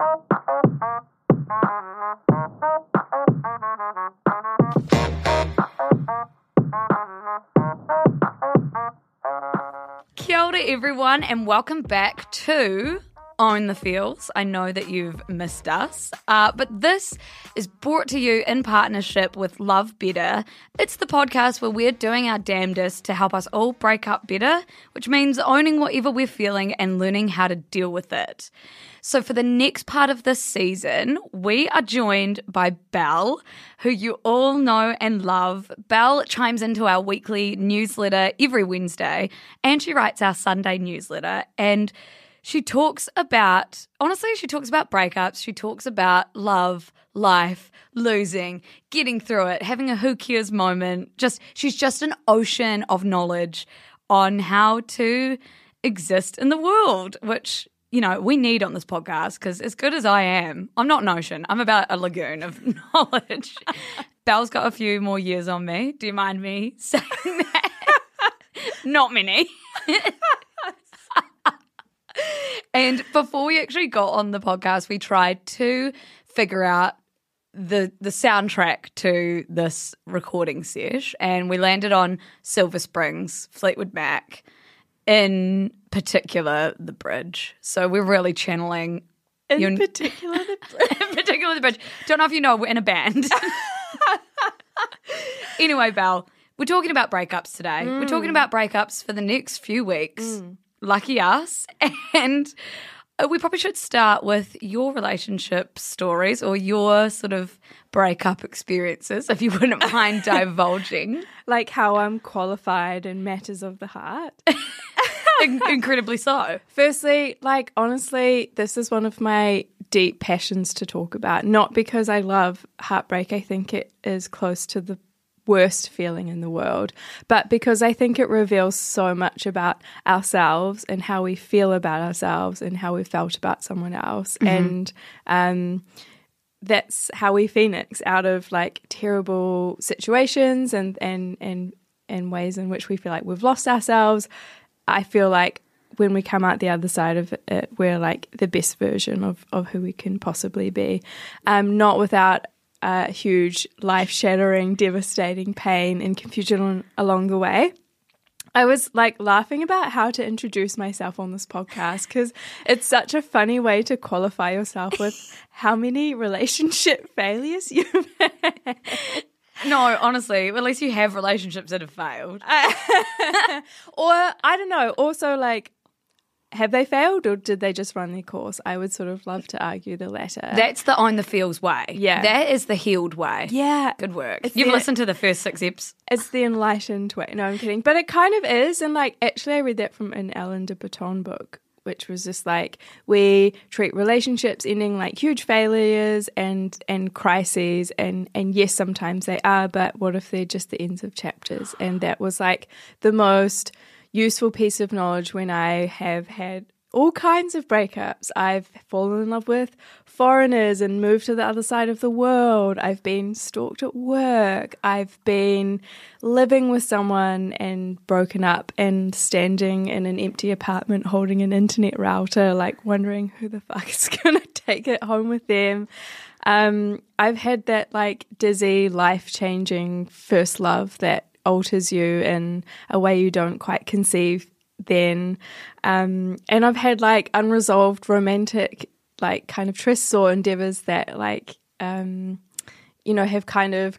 Kia ora, everyone, and welcome back to Own the Feels. I know that you've missed us, uh, but this is brought to you in partnership with Love Better. It's the podcast where we're doing our damnedest to help us all break up better, which means owning whatever we're feeling and learning how to deal with it. So, for the next part of this season, we are joined by Belle, who you all know and love. Belle chimes into our weekly newsletter every Wednesday, and she writes our Sunday newsletter. And she talks about, honestly, she talks about breakups, she talks about love, life, losing, getting through it, having a who cares moment. Just, she's just an ocean of knowledge on how to exist in the world, which you know, we need on this podcast because as good as I am, I'm not an ocean. I'm about a lagoon of knowledge. Belle's got a few more years on me. Do you mind me saying that? not many. And before we actually got on the podcast, we tried to figure out the the soundtrack to this recording sesh, and we landed on Silver Springs, Fleetwood Mac, in particular the bridge. So we're really channeling In your- particular, the bridge. in particular the bridge. Don't know if you know, we're in a band. anyway, Val, we're talking about breakups today. We're talking mm. about breakups for the next few weeks. Mm. Lucky us. And uh, we probably should start with your relationship stories or your sort of breakup experiences, if you wouldn't mind divulging. like how I'm qualified in matters of the heart. In- incredibly so. Firstly, like honestly, this is one of my deep passions to talk about. Not because I love heartbreak, I think it is close to the worst feeling in the world, but because I think it reveals so much about ourselves and how we feel about ourselves and how we felt about someone else. And um that's how we phoenix out of like terrible situations and and and and ways in which we feel like we've lost ourselves. I feel like when we come out the other side of it, we're like the best version of of who we can possibly be, um, not without uh, huge life shattering, devastating pain and confusion along the way. I was like laughing about how to introduce myself on this podcast because it's such a funny way to qualify yourself with how many relationship failures you've had. No, honestly, at least you have relationships that have failed. Or I don't know, also like, have they failed or did they just run their course? I would sort of love to argue the latter. That's the Own the Feels way. Yeah. That is the healed way. yeah, Good work. It's You've the- listened to the first six eps. it's the enlightened way. No, I'm kidding. But it kind of is. And like, actually, I read that from an Alan de Botton book, which was just like, we treat relationships ending like huge failures and and crises. And, and yes, sometimes they are, but what if they're just the ends of chapters? And that was like the most useful piece of knowledge when I have had all kinds of breakups. I've fallen in love with foreigners and moved to the other side of the world. I've been stalked at work. I've been living with someone and broken up and standing in an empty apartment holding an internet router, like wondering who the fuck is going to take it home with them. Um, I've had that like dizzy, life changing first love that alters you in a way you don't quite conceive then. Um, and I've had like unresolved romantic, like kind of trysts or endeavors that like, um, you know, have kind of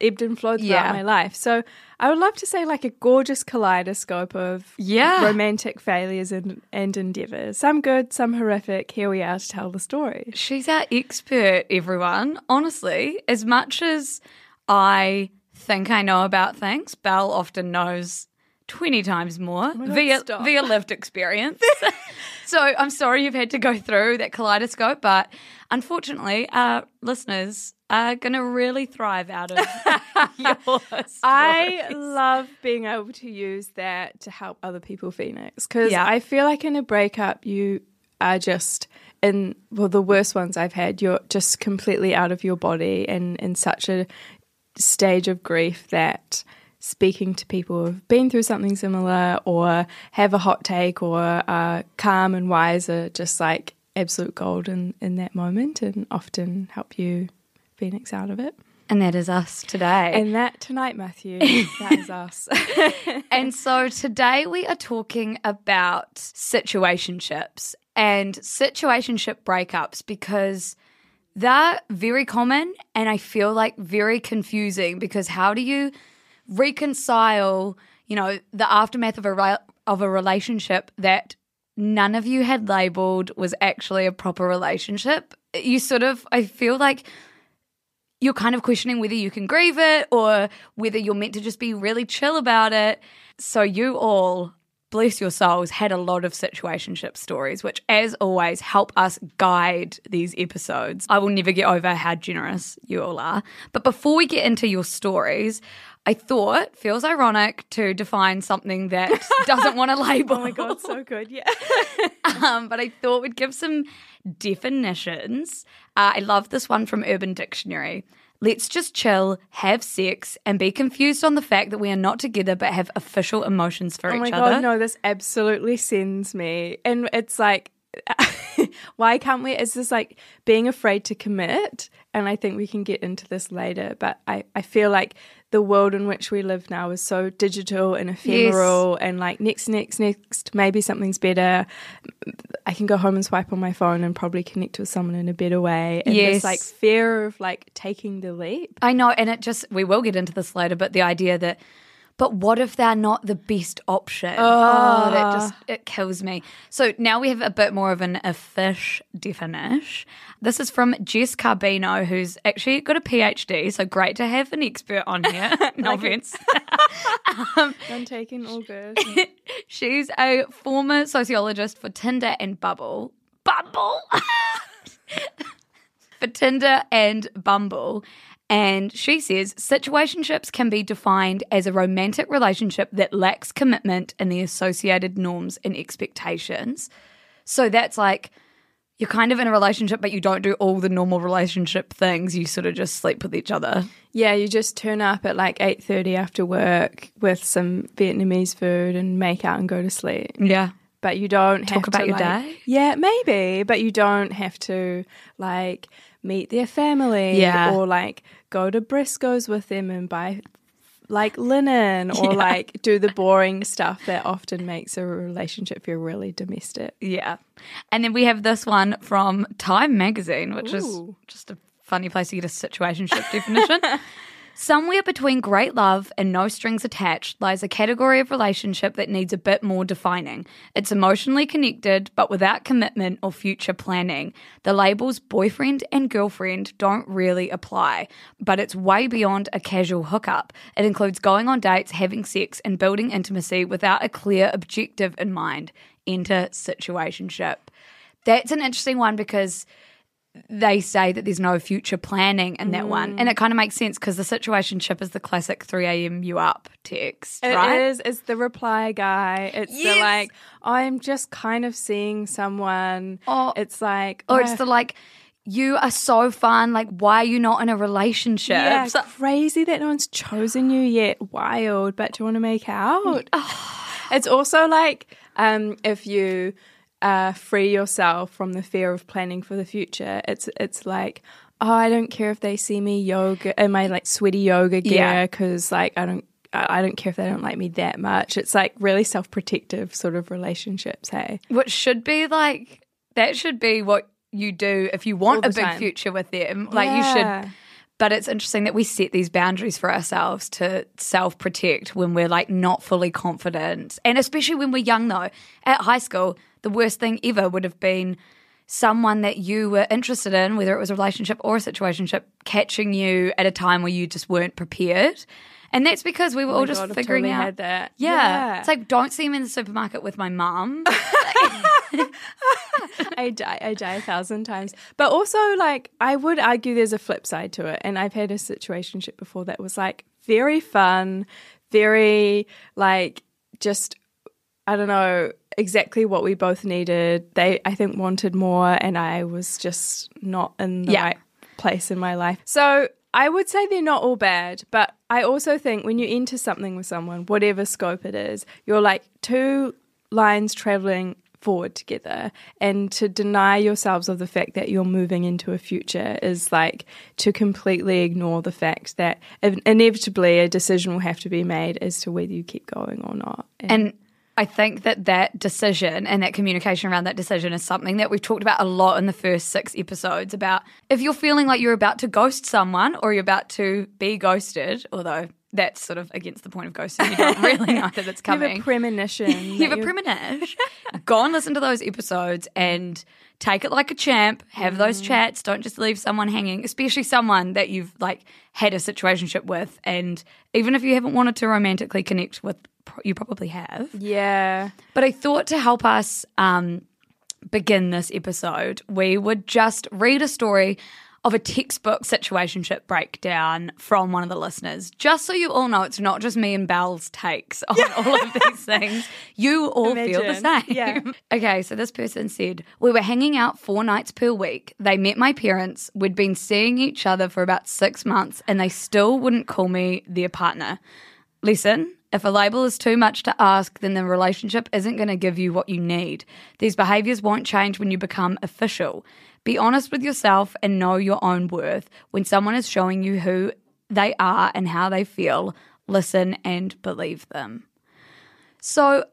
ebbed and flowed throughout Yeah. my life. So I would love to say like a gorgeous kaleidoscope of Yeah. romantic failures and, and endeavors. Some good, some horrific. Here we are to tell the story. She's our expert, everyone. Honestly, as much as I think I know about things, Belle often knows 20 times more oh God, via stop. via lived experience. so I'm sorry you've had to go through that kaleidoscope, but unfortunately, our listeners are going to really thrive out of your I love being able to use that to help other people, Phoenix, because Yeah. I feel like in a breakup, you are just in, well, the worst ones I've had, you're just completely out of your body and in such a stage of grief that speaking to people who've been through something similar or have a hot take or are calm and wise are just like absolute gold in, in that moment and often help you phoenix out of it. And that is us today. And that tonight, Matthew, that is us. And so today we are talking about situationships and situationship breakups because they're very common and I feel like very confusing because how do you reconcile, you know, the aftermath of a re- of a relationship that none of you had labeled was actually a proper relationship? You sort of I feel like you're kind of questioning whether you can grieve it or whether you're meant to just be really chill about it. So you all, bless your souls, had a lot of situationship stories, which as always help us guide these episodes. I will never get over how generous you all are. But before we get into your stories, I thought feels ironic to define something that doesn't want to label. oh my God, so good. Yeah. um, but I thought we'd give some definitions. Uh, I love this one from Urban Dictionary. Let's just chill, have sex, and be confused on the fact that we are not together but have official emotions for Oh each my other. God, no, this absolutely sends me. And it's like, why can't we? Is this like being afraid to commit. And I think we can get into this later. But I, I feel like the world in which we live now is so digital and ephemeral and like next, next, next, maybe something's better. I can go home and swipe on my phone and probably connect with someone in a better way. And Yes. this like fear of like taking the leap. I know, and it just, we will get into this later, but the idea that, but what if they're not the best option? Oh, that ah. just, it kills me. So now we have a bit more of an a fish definition. This is from Jess Carbino, who's actually got a PhD, so great to have an expert on here. no offense. Um, I'm taking all good. She's a former sociologist for Tinder and Bubble. Bumble? for Tinder and Bumble. And she says situationships can be defined as a romantic relationship that lacks commitment and the associated norms and expectations. So that's like you're kind of in a relationship, but you don't do all the normal relationship things. You sort of just sleep with each other. Yeah, you just turn up at like eight thirty after work with some Vietnamese food and make out and go to sleep. Yeah. But you don't Talk about to, your like- day? Yeah, maybe, but you don't have to like meet their family Yeah. or like go to Briscoe's with them and buy like linen or like do the boring stuff that often makes a relationship feel really domestic. Yeah. And then we have this one from Time magazine, which is just a funny place to get a situationship definition. Somewhere between great love and no strings attached lies a category of relationship that needs a bit more defining. It's emotionally connected, but without commitment or future planning. The labels boyfriend and girlfriend don't really apply, but it's way beyond a casual hookup. It includes going on dates, having sex, and building intimacy without a clear objective in mind. Enter situationship. That's an interesting one because they say that there's no future planning in that one. And it kind of makes sense because the situationship is the classic 3 a.m. you up text, It right? is. It's the reply guy. It's Yes. the like, I'm just kind of seeing someone. Oh. it's like, Or oh, it's the like, you are so fun. Like, why are you not in a relationship? Yeah, So- crazy that no one's chosen you yet. Wild, but do you want to make out? it's also like um, if you uh, free yourself from the fear of planning for the future. It's it's like. Oh, I don't care if they see me yoga in my like sweaty yoga gear because like I don't I don't care if they don't like me that much. It's like really self protective sort of relationships. Hey, which should be like, that should be what you do if you want a big time. future with them. Like, you should. But it's interesting that we set these boundaries for ourselves to self protect when we're like not fully confident. And especially when we're young, though. At high school, the worst thing ever would have been someone that you were interested in, whether it was a relationship or a situationship, catching you at a time where you just weren't prepared. And that's because we were oh all just God, I've figuring totally out had that. Yeah. Yeah. It's like don't see him in the supermarket with my mum. I die, I die a thousand times. But also, like, I would argue there's a flip side to it. And I've had a situationship before that was like very fun, very like just I don't know exactly what we both needed. They I think wanted more, and I was just not in the Yeah. right place in my life. So. I would say they're not all bad, but I also think when you enter something with someone, whatever scope it is, you're like two lines traveling forward together and to deny yourselves of the fact that you're moving into a future is like to completely ignore the fact that inevitably a decision will have to be made as to whether you keep going or not And I think that that decision and that communication around that decision is something that we've talked about a lot in the first six episodes about if you're feeling like you're about to ghost someone or you're about to be ghosted, although that's sort of against the point of ghosting. You don't really know that it's coming. you have a premonition You have a premonition. Go and listen to those episodes and take it like a champ. Have Mm. those chats. Don't just leave someone hanging, especially someone that you've like had a situationship with. And even if you haven't wanted to romantically connect with, you probably have. yeah But I thought to help us um, begin this episode, we would just read a story of a textbook situationship breakdown from one of the listeners, just so you all know it's not just me and Belle's takes on all of these things. You all feel the same. Yeah. Okay, so this person said, We were hanging out four nights per week. They met my parents. We'd been seeing each other for about six months, and they still wouldn't call me their partner. Listen, if a label is too much to ask, then the relationship isn't going to give you what you need. These behaviors won't change when you become official. Be honest with yourself and know your own worth. When someone is showing you who they are and how they feel, listen and believe them. So,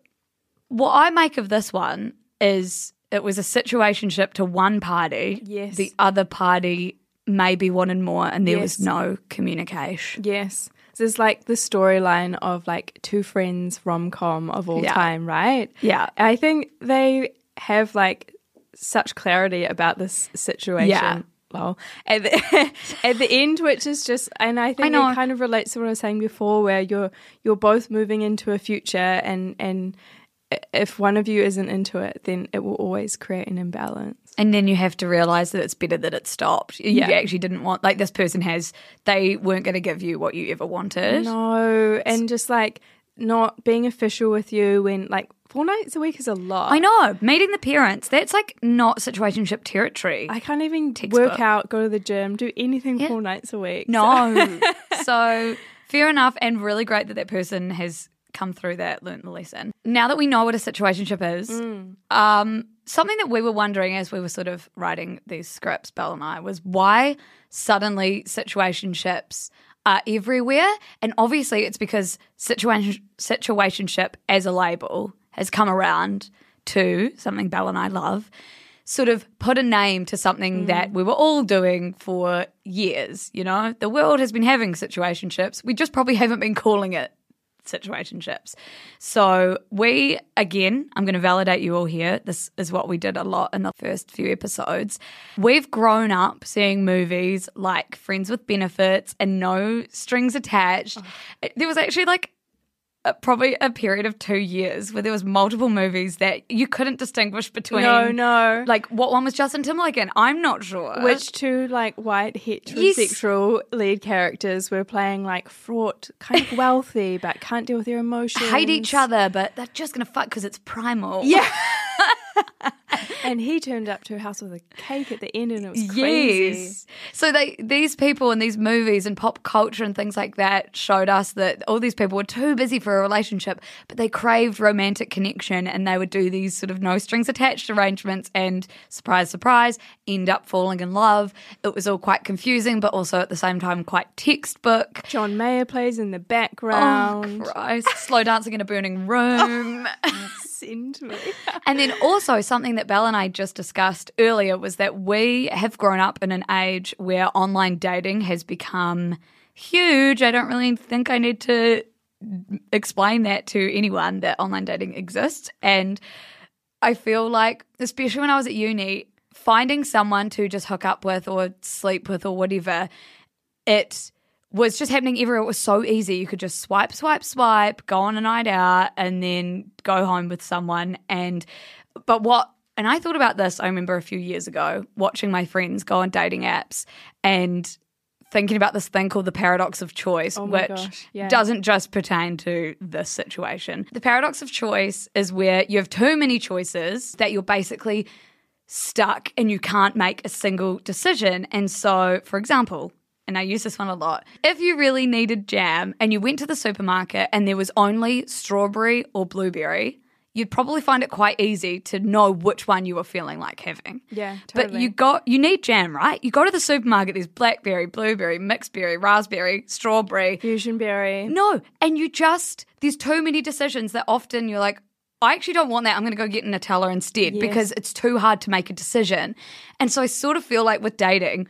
what I make of this one is it was a situationship to one party. Yes. The other party maybe wanted more, and there was no communication. yes it's like the storyline of like two friends rom-com of all Yeah. time right Yeah. i think they have like such clarity about this situation Yeah. Lol. At the, at the end, which is just, and I think know. it kind of relates to what I was saying before, where you're you're both moving into a future, and and if one of you isn't into it, then it will always create an imbalance. And then you have to realize that it's better that it stopped. You Yeah. actually didn't want, like, this person has, they weren't going to give you what you ever wanted. No, and just like not being official with you when like four nights a week is a lot. I know. Meeting the parents, that's like not situationship territory. I can't even Textbook. work out, go to the gym, do anything four nights a week. No. so fair enough, and really great that that person has come through that, learnt the lesson. Now that we know what a situationship is, um, something that we were wondering as we were sort of writing these scripts, Belle and I, was why suddenly situationships are everywhere, and obviously it's because situation situationship as a label has come around to something Belle and I love sort of put a name to something mm. that we were all doing for years. You know, the world has been having situationships. We just probably haven't been calling it situationships. So we again, I'm going to validate you all here. This is what we did a lot in the first few episodes. We've grown up seeing movies like Friends with Benefits and No Strings Attached. There was actually like probably a period of two years where there was multiple movies that you couldn't distinguish between. No, no. Like what one was Justin Timberlake in? I'm not sure. Which two like white heterosexual lead characters were playing like fraught, kind of wealthy, but can't deal with their emotions. hate each other, but they're just gonna fuck because it's primal. Yeah. and he turned up to a house with a cake at the end, and it was crazy. Yes. So they these people in these movies and pop culture and things like that showed us that all these people were too busy for a relationship, but they craved romantic connection and they would do these sort of no strings attached arrangements and surprise surprise end up falling in love. It was all quite confusing but also at the same time quite textbook. John Mayer plays in the Oh background. Christ. Slow dancing in a burning room. Send me. And then also something that Belle and I just discussed earlier was that we have grown up in an age where online dating has become huge. I don't really think I need to explain that to anyone that online dating exists. And I feel like, especially when I was at uni, finding someone to just hook up with or sleep with or whatever, it was just happening everywhere. It was so easy. You could just swipe, swipe, swipe, go on a night out, and then go home with someone. And but what and I thought about this, I remember a few years ago, watching my friends go on dating apps and thinking about this thing called the paradox of choice, Oh which gosh, yeah. doesn't just pertain to this situation. The paradox of choice is where you have too many choices that you're basically stuck and you can't make a single decision. And so, for example, and I use this one a lot. If you really needed jam and you went to the supermarket and there was only strawberry or blueberry, you'd probably find it quite easy to know which one you were feeling like having. Yeah, totally. But you got you need jam, right? You go to the supermarket, there's blackberry, blueberry, mixed berry, raspberry, strawberry. Fusion berry. No, and you just there's too many decisions that often you're like, I actually don't want that. I'm going to go get Nutella instead Yes. because it's too hard to make a decision. And so I sort of feel like with dating,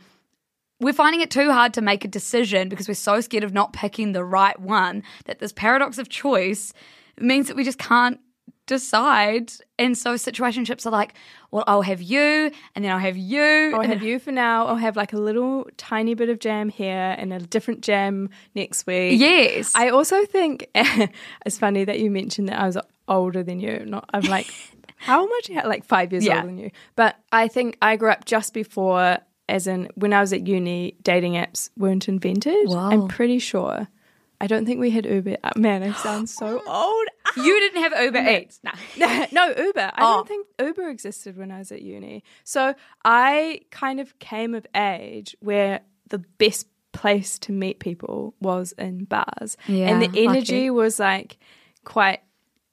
we're finding it too hard to make a decision because we're so scared of not picking the right one that this paradox of choice means that we just can't decide. And so situationships are like, well, I'll have you, and then I'll have you. I'll and have you for now. I'll have like a little tiny bit of jam here and a different jam next week. Yes. I also think it's funny that you mentioned that I was older than you. Not I'm like how much like five years Yeah. older than you. But I think I grew up just before as in when I was at uni, dating apps weren't invented. Wow. I'm pretty sure. I don't think we had Uber. Uh, Man, I sound so old. you didn't have Uber Eats. Nah. no, Uber. I Oh. don't think Uber existed when I was at uni. So I kind of came of age where the best place to meet people was in bars. Yeah, and the lucky. energy was like quite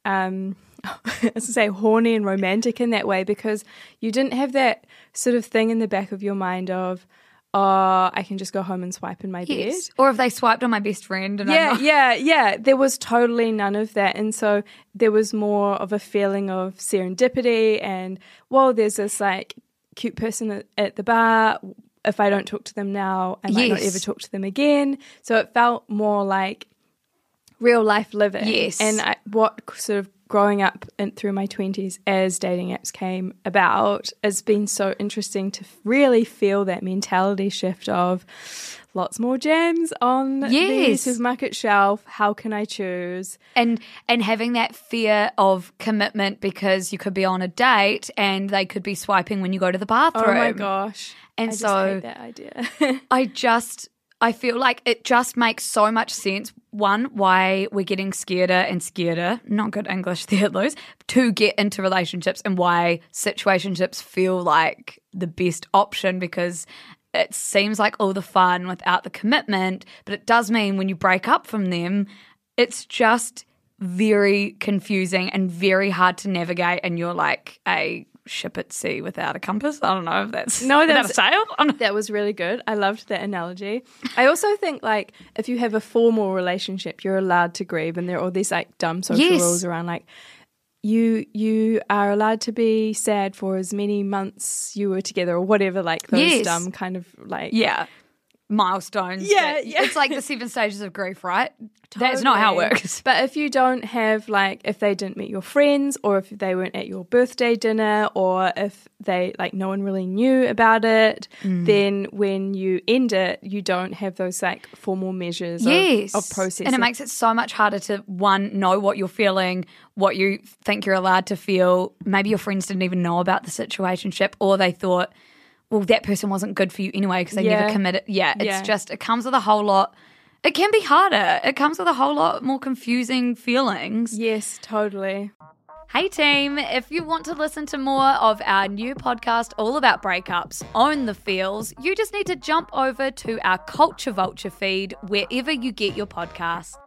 um as I say, horny and romantic in that way because you didn't have that sort of thing in the back of your mind of, oh, I can just go home and swipe in my Yes. bed. Or if they swiped on my best friend and I'm Yeah, yeah, yeah. There was totally none of that. And so there was more of a feeling of serendipity and, well, there's this like cute person at, at the bar. If I don't talk to them now, I might not ever talk to them again. So it felt more like real life living. Yes. And I, what sort of growing up in, through my 20s as dating apps came about has been so interesting to really feel that mentality shift of lots more jams on the Yes. supermarket shelf. How can I choose? and and having that fear of commitment because you could be on a date and they could be swiping when you go to the bathroom. Oh my gosh. And I so- that idea. I just I feel like it just makes so much sense. One, why we're getting scareder and scareder, not good English there, Luz, to get into relationships and why situationships feel like the best option because it seems like all the fun without the commitment, but it does mean when you break up from them, it's just very confusing and very hard to navigate and you're like a ship at sea without a compass. I don't know if that's No, without that's- a sail. I'm That was really good. I loved that analogy. I also think like if you have a formal relationship, you're allowed to grieve, and there are all these like dumb social Yes. rules around like you you are allowed to be sad for as many months you were together or whatever. Like those Yes. dumb kind of like yeah milestones Yeah, that- yeah. it's like the seven stages of grief right that's not how it works But if you don't have like if they didn't meet your friends or if they weren't at your birthday dinner or if they like no one really knew about it, Mm. then when you end it, you don't have those like formal measures yes of, of processing. and it makes it so much harder to one know what you're feeling what you think you're allowed to feel maybe your friends didn't even know about the situationship or they thought well that person wasn't good for you anyway because they Yeah. never committed yeah it's Yeah. just it comes with a whole lot it can be harder it comes with a whole lot more confusing feelings Yes, totally. Hey team, if you want to listen to more of our new podcast all about breakups, Own the Feels, you just need to jump over to our Culture Vulture feed wherever you get your podcasts.